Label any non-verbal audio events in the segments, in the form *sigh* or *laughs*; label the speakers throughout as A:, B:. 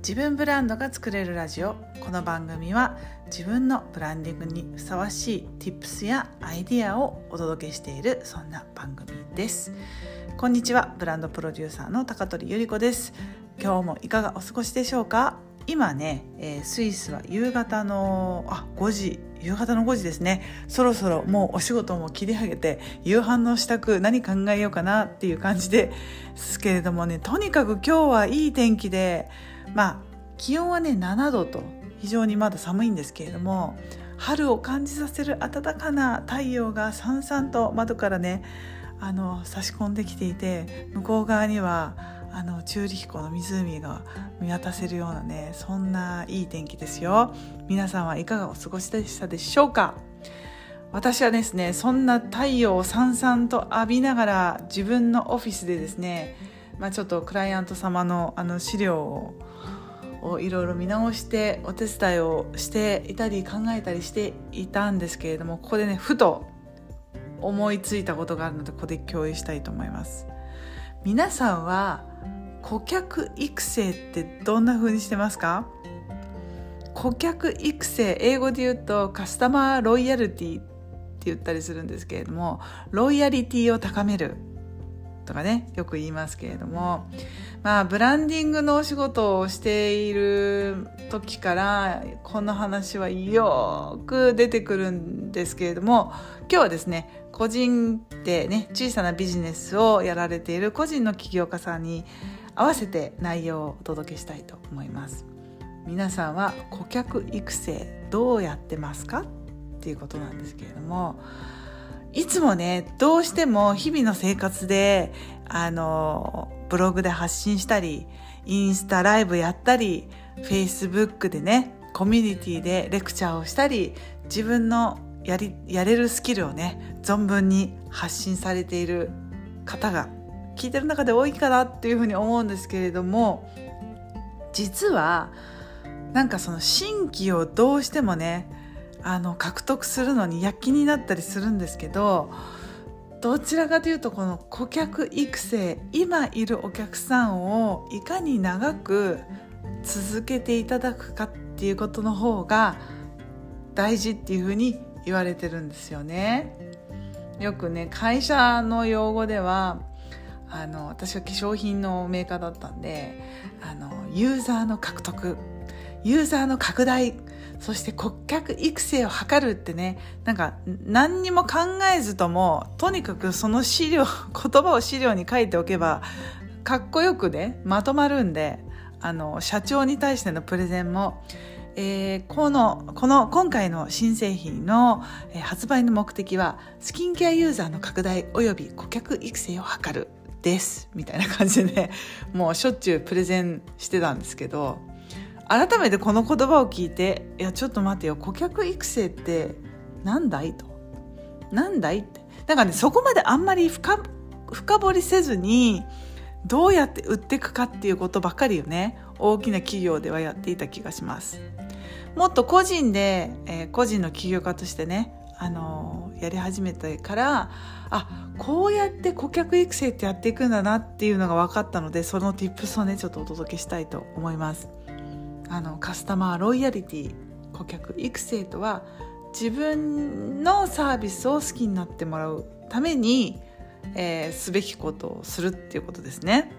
A: 自分ブランドが作れるラジオ。この番組は自分のブランディングにふさわしい Tips やアイディアをお届けしているそんな番組です。こんにちはブランドプロデューサーの高取ゆり子です。今日もいかがお過ごしでしょうか？今ね、えー、スイスは夕方のあ5時。夕方の5時ですね。そろそろもうお仕事も切り上げて夕飯の支度何考えようかなっていう感じですけれどもね。とにかく今日はいい天気でまあ気温はね7度と非常にまだ寒いんですけれども春を感じさせる暖かな太陽がさんさんと窓からねあの差し込んできていて向こう側にはあのチューリヒ湖の湖が見渡せるようなねそんないい天気ですよ。皆さんはいかがお過ごしでしたでしょうか？私はですねそんな太陽をさんさんと浴びながら自分のオフィスでですね、まあ、ちょっとクライアント様のあの資料ををいろいろ見直してお手伝いをしていたり考えたりしていたんですけれどもここでねふと思いついたことがあるのでここで共有したいと思います。皆さんは顧客育成ってどんな風にしてますか？顧客育成英語で言うとカスタマーロイヤルティって言ったりするんですけれどもロイヤリティを高める。とかねよく言いますけれども。まあブランディングのお仕事をしている時からこの話はよく出てくるんですけれども今日はですね個人でね小さなビジネスをやられている個人の起業家さんに合わせて内容をお届けしたいと思います。皆さんは顧客育成どうやってますか？っていうことなんですけれどもいつもねどうしても日々の生活であのブログで発信したりインスタライブやったりフェイスブックでねコミュニティでレクチャーをしたり自分のやりやれるスキルをね存分に発信されている方が聞いてる中で多いかなっていうふうに思うんですけれども実はなんかその新規をどうしてもねあの獲得するのに躍起になったりするんですけどどちらかというとこの顧客育成今いるお客さんをいかに長く続けていただくかっていうことの方が大事っていうふうに言われてるんですよね。よくね会社の用語ではあの私は化粧品のメーカーだったんであのユーザーの獲得ユーザーの拡大そして顧客育成を図るってねなんか何にも考えずともとにかくその資料言葉を資料に書いておけばかっこよくねまとまるんであの社長に対してのプレゼンもえー、このこの今回の新製品の、えー、発売の目的はスキンケアユーザーの拡大および顧客育成を図るですみたいな感じで、ね、もうしょっちゅうプレゼンしてたんですけど改めてこの言葉を聞いていやちょっと待てよ。顧客育成って何だい？と。何だいって。なんかねそこまであんまり深深掘りせずにどうやって売っていくかっていうことばっかりよね。大きな企業ではやっていた気がします。もっと個人で、えー、個人の起業家としてねあのー、やり始めてからあこうやって顧客育成ってやっていくんだなっていうのが分かったのでその tips をねちょっとお届けしたいと思います。あのカスタマーロイヤリティ顧客育成とは自分のサービスを好きになってもらうために、えー、すべきことをするっていうことですね。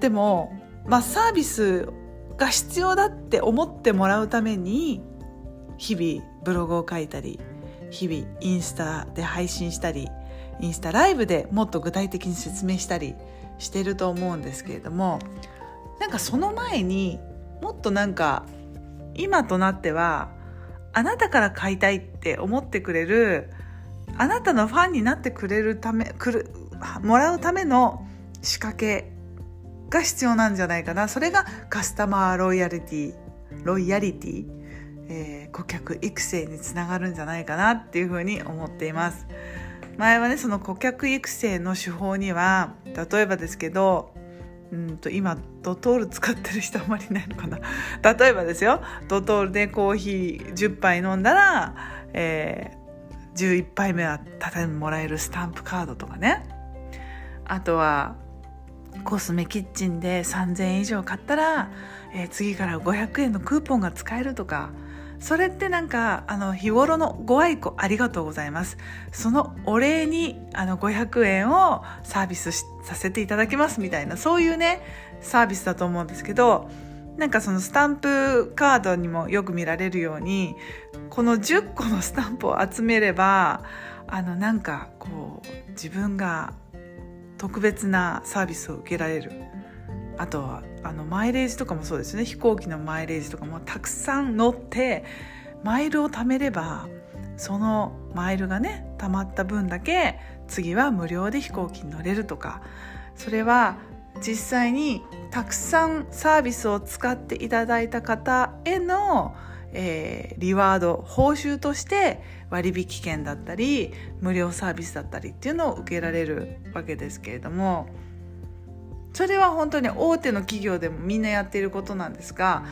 A: でも、まあ、サービスが必要だって思ってもらうために日々ブログを書いたり日々インスタで配信したりインスタライブでもっと具体的に説明したりしてると思うんですけれどもなんかその前にもっとなんか今となってはあなたから買いたいって思ってくれるあなたのファンになってくれるためくるもらうための仕掛けが必要なんじゃないかな。それがカスタマーロイヤリティロイヤリティ、えー、顧客育成につながるんじゃないかなっていうふうに思っています。前はねその顧客育成の手法には例えばですけどうんと今ドトール使ってる人あまりいないのかな。*laughs* 例えばですよドトールでコーヒー10杯飲んだら、えー、11杯目はただにもらえるスタンプカードとかね。あとはコスメキッチンで3,000円以上買ったら、えー、次から500円のクーポンが使えるとか。それってなんかあの日頃のご愛顧ありがとうございます。そのお礼にあの500円をサービスさせていただきますみたいなそういうねサービスだと思うんですけどなんかそのスタンプカードにもよく見られるようにこの10個のスタンプを集めればあのなんかこう自分が特別なサービスを受けられる。あとはあのマイレージとかもそうですね。飛行機のマイレージとかもたくさん乗ってマイルを貯めればそのマイルがね貯まった分だけ次は無料で飛行機に乗れるとか。それは実際にたくさんサービスを使っていただいた方への、えー、リワード報酬として割引券だったり無料サービスだったりっていうのを受けられるわけですけれども。それは本当に大手の企業でもみんなやっていることなんですが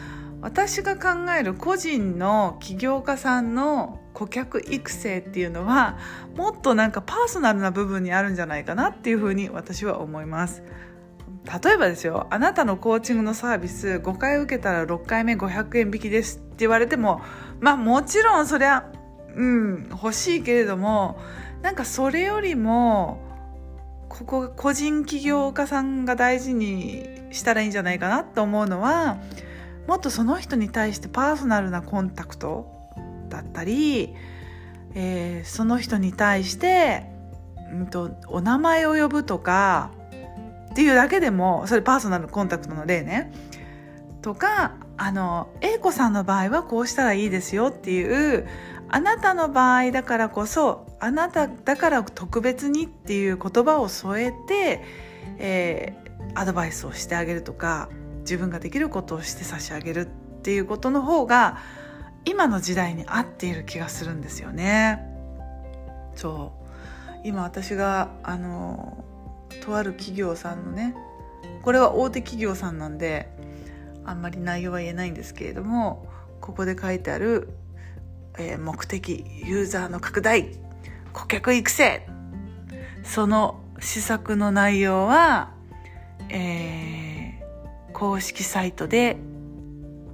A: 私が考える個人の起業家さんの顧客育成っていうのはもっとなんかパーソナルな部分にあるんじゃないかなっていうふうに私は思います。例えばですよあなたのコーチングのサービス5回受けたら6回目500円引きですって言われてもまあもちろんそりゃうん欲しいけれどもなんかそれよりもここ個人起業家さんが大事にしたらいいんじゃないかなと思うのはもっとその人に対してパーソナルなコンタクトだったり、えー、その人に対して、うんと、お名前を呼ぶとかっていうだけでもそれパーソナルコンタクトの例ね。とかあの A 子さんの場合はこうしたらいいですよっていうあなたの場合だからこそあなただから特別にっていう言葉を添えて、えー、アドバイスをしてあげるとか自分ができることをして差し上げるっていうことの方が今の時代に合っている気がするんですよね。そう今私があのとある企業さんのねこれは大手企業さんなんであんまり内容は言えないんですけれどもここで書いてあるえー、目的ユーザーの拡大顧客育成。その施策の内容は、えー、公式サイトで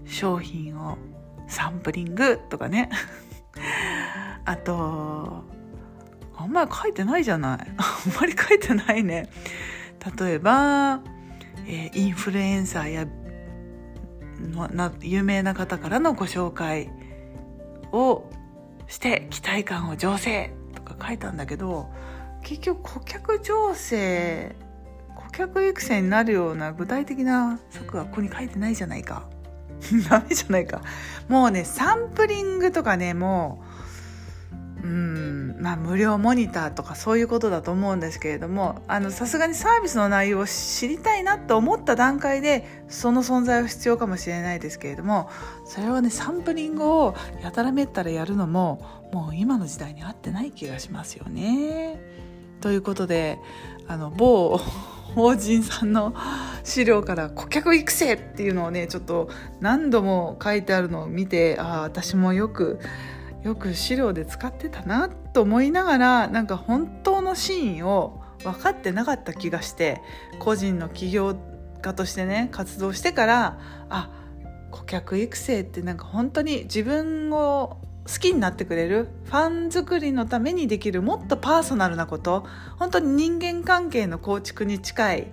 A: 商品をサンプリングとかね。*laughs* あとあんまり書いてないじゃない。*laughs* あんまり書いてないね。例えば、えー、インフルエンサーや有名な方からのご紹介。をして期待感を醸成とか書いたんだけど結局顧客醸成顧客育成になるような具体的な策はここに書いてないじゃないか。*laughs* ダメじゃないか。もうねサンプリングとかねもううん。まあ、無料モニターとかそういうことだと思うんですけれどもさすがにサービスの内容を知りたいなと思った段階でその存在は必要かもしれないですけれどもそれをねサンプリングをやたらめったらやるのももう今の時代に合ってない気がしますよね。ということであの某 *laughs* 法人さんの資料から顧客育成っていうのをねちょっと何度も書いてあるのを見てああ私もよくよく資料で使ってたなと思いながらなんか本当のシーンを分かってなかった気がして個人の起業家としてね活動してからあ顧客育成ってなんか本当に自分を好きになってくれるファン作りのためにできるもっとパーソナルなこと本当に人間関係の構築に近い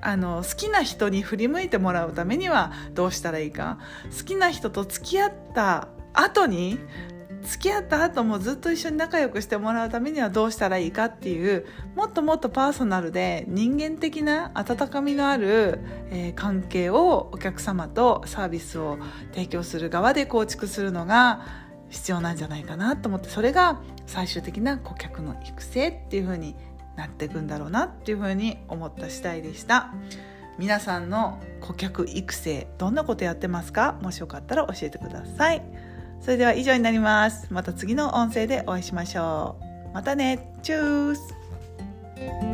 A: あの好きな人に振り向いてもらうためにはどうしたらいいか好きな人と付き合った後に付き合った後もずっと一緒に仲良くしてもらうためにはどうしたらいいかっていうもっともっとパーソナルで人間的な温かみのある、えー、関係をお客様とサービスを提供する側で構築するのが必要なんじゃないかなと思ってそれが最終的な顧客の育成っていう風になっていくんだろうなっていう風に思った次第でした。皆さんの顧客育成どんなことやってますか？もしよかったら教えてください。それでは以上になります。また次の音声でお会いしましょう。またね。チュース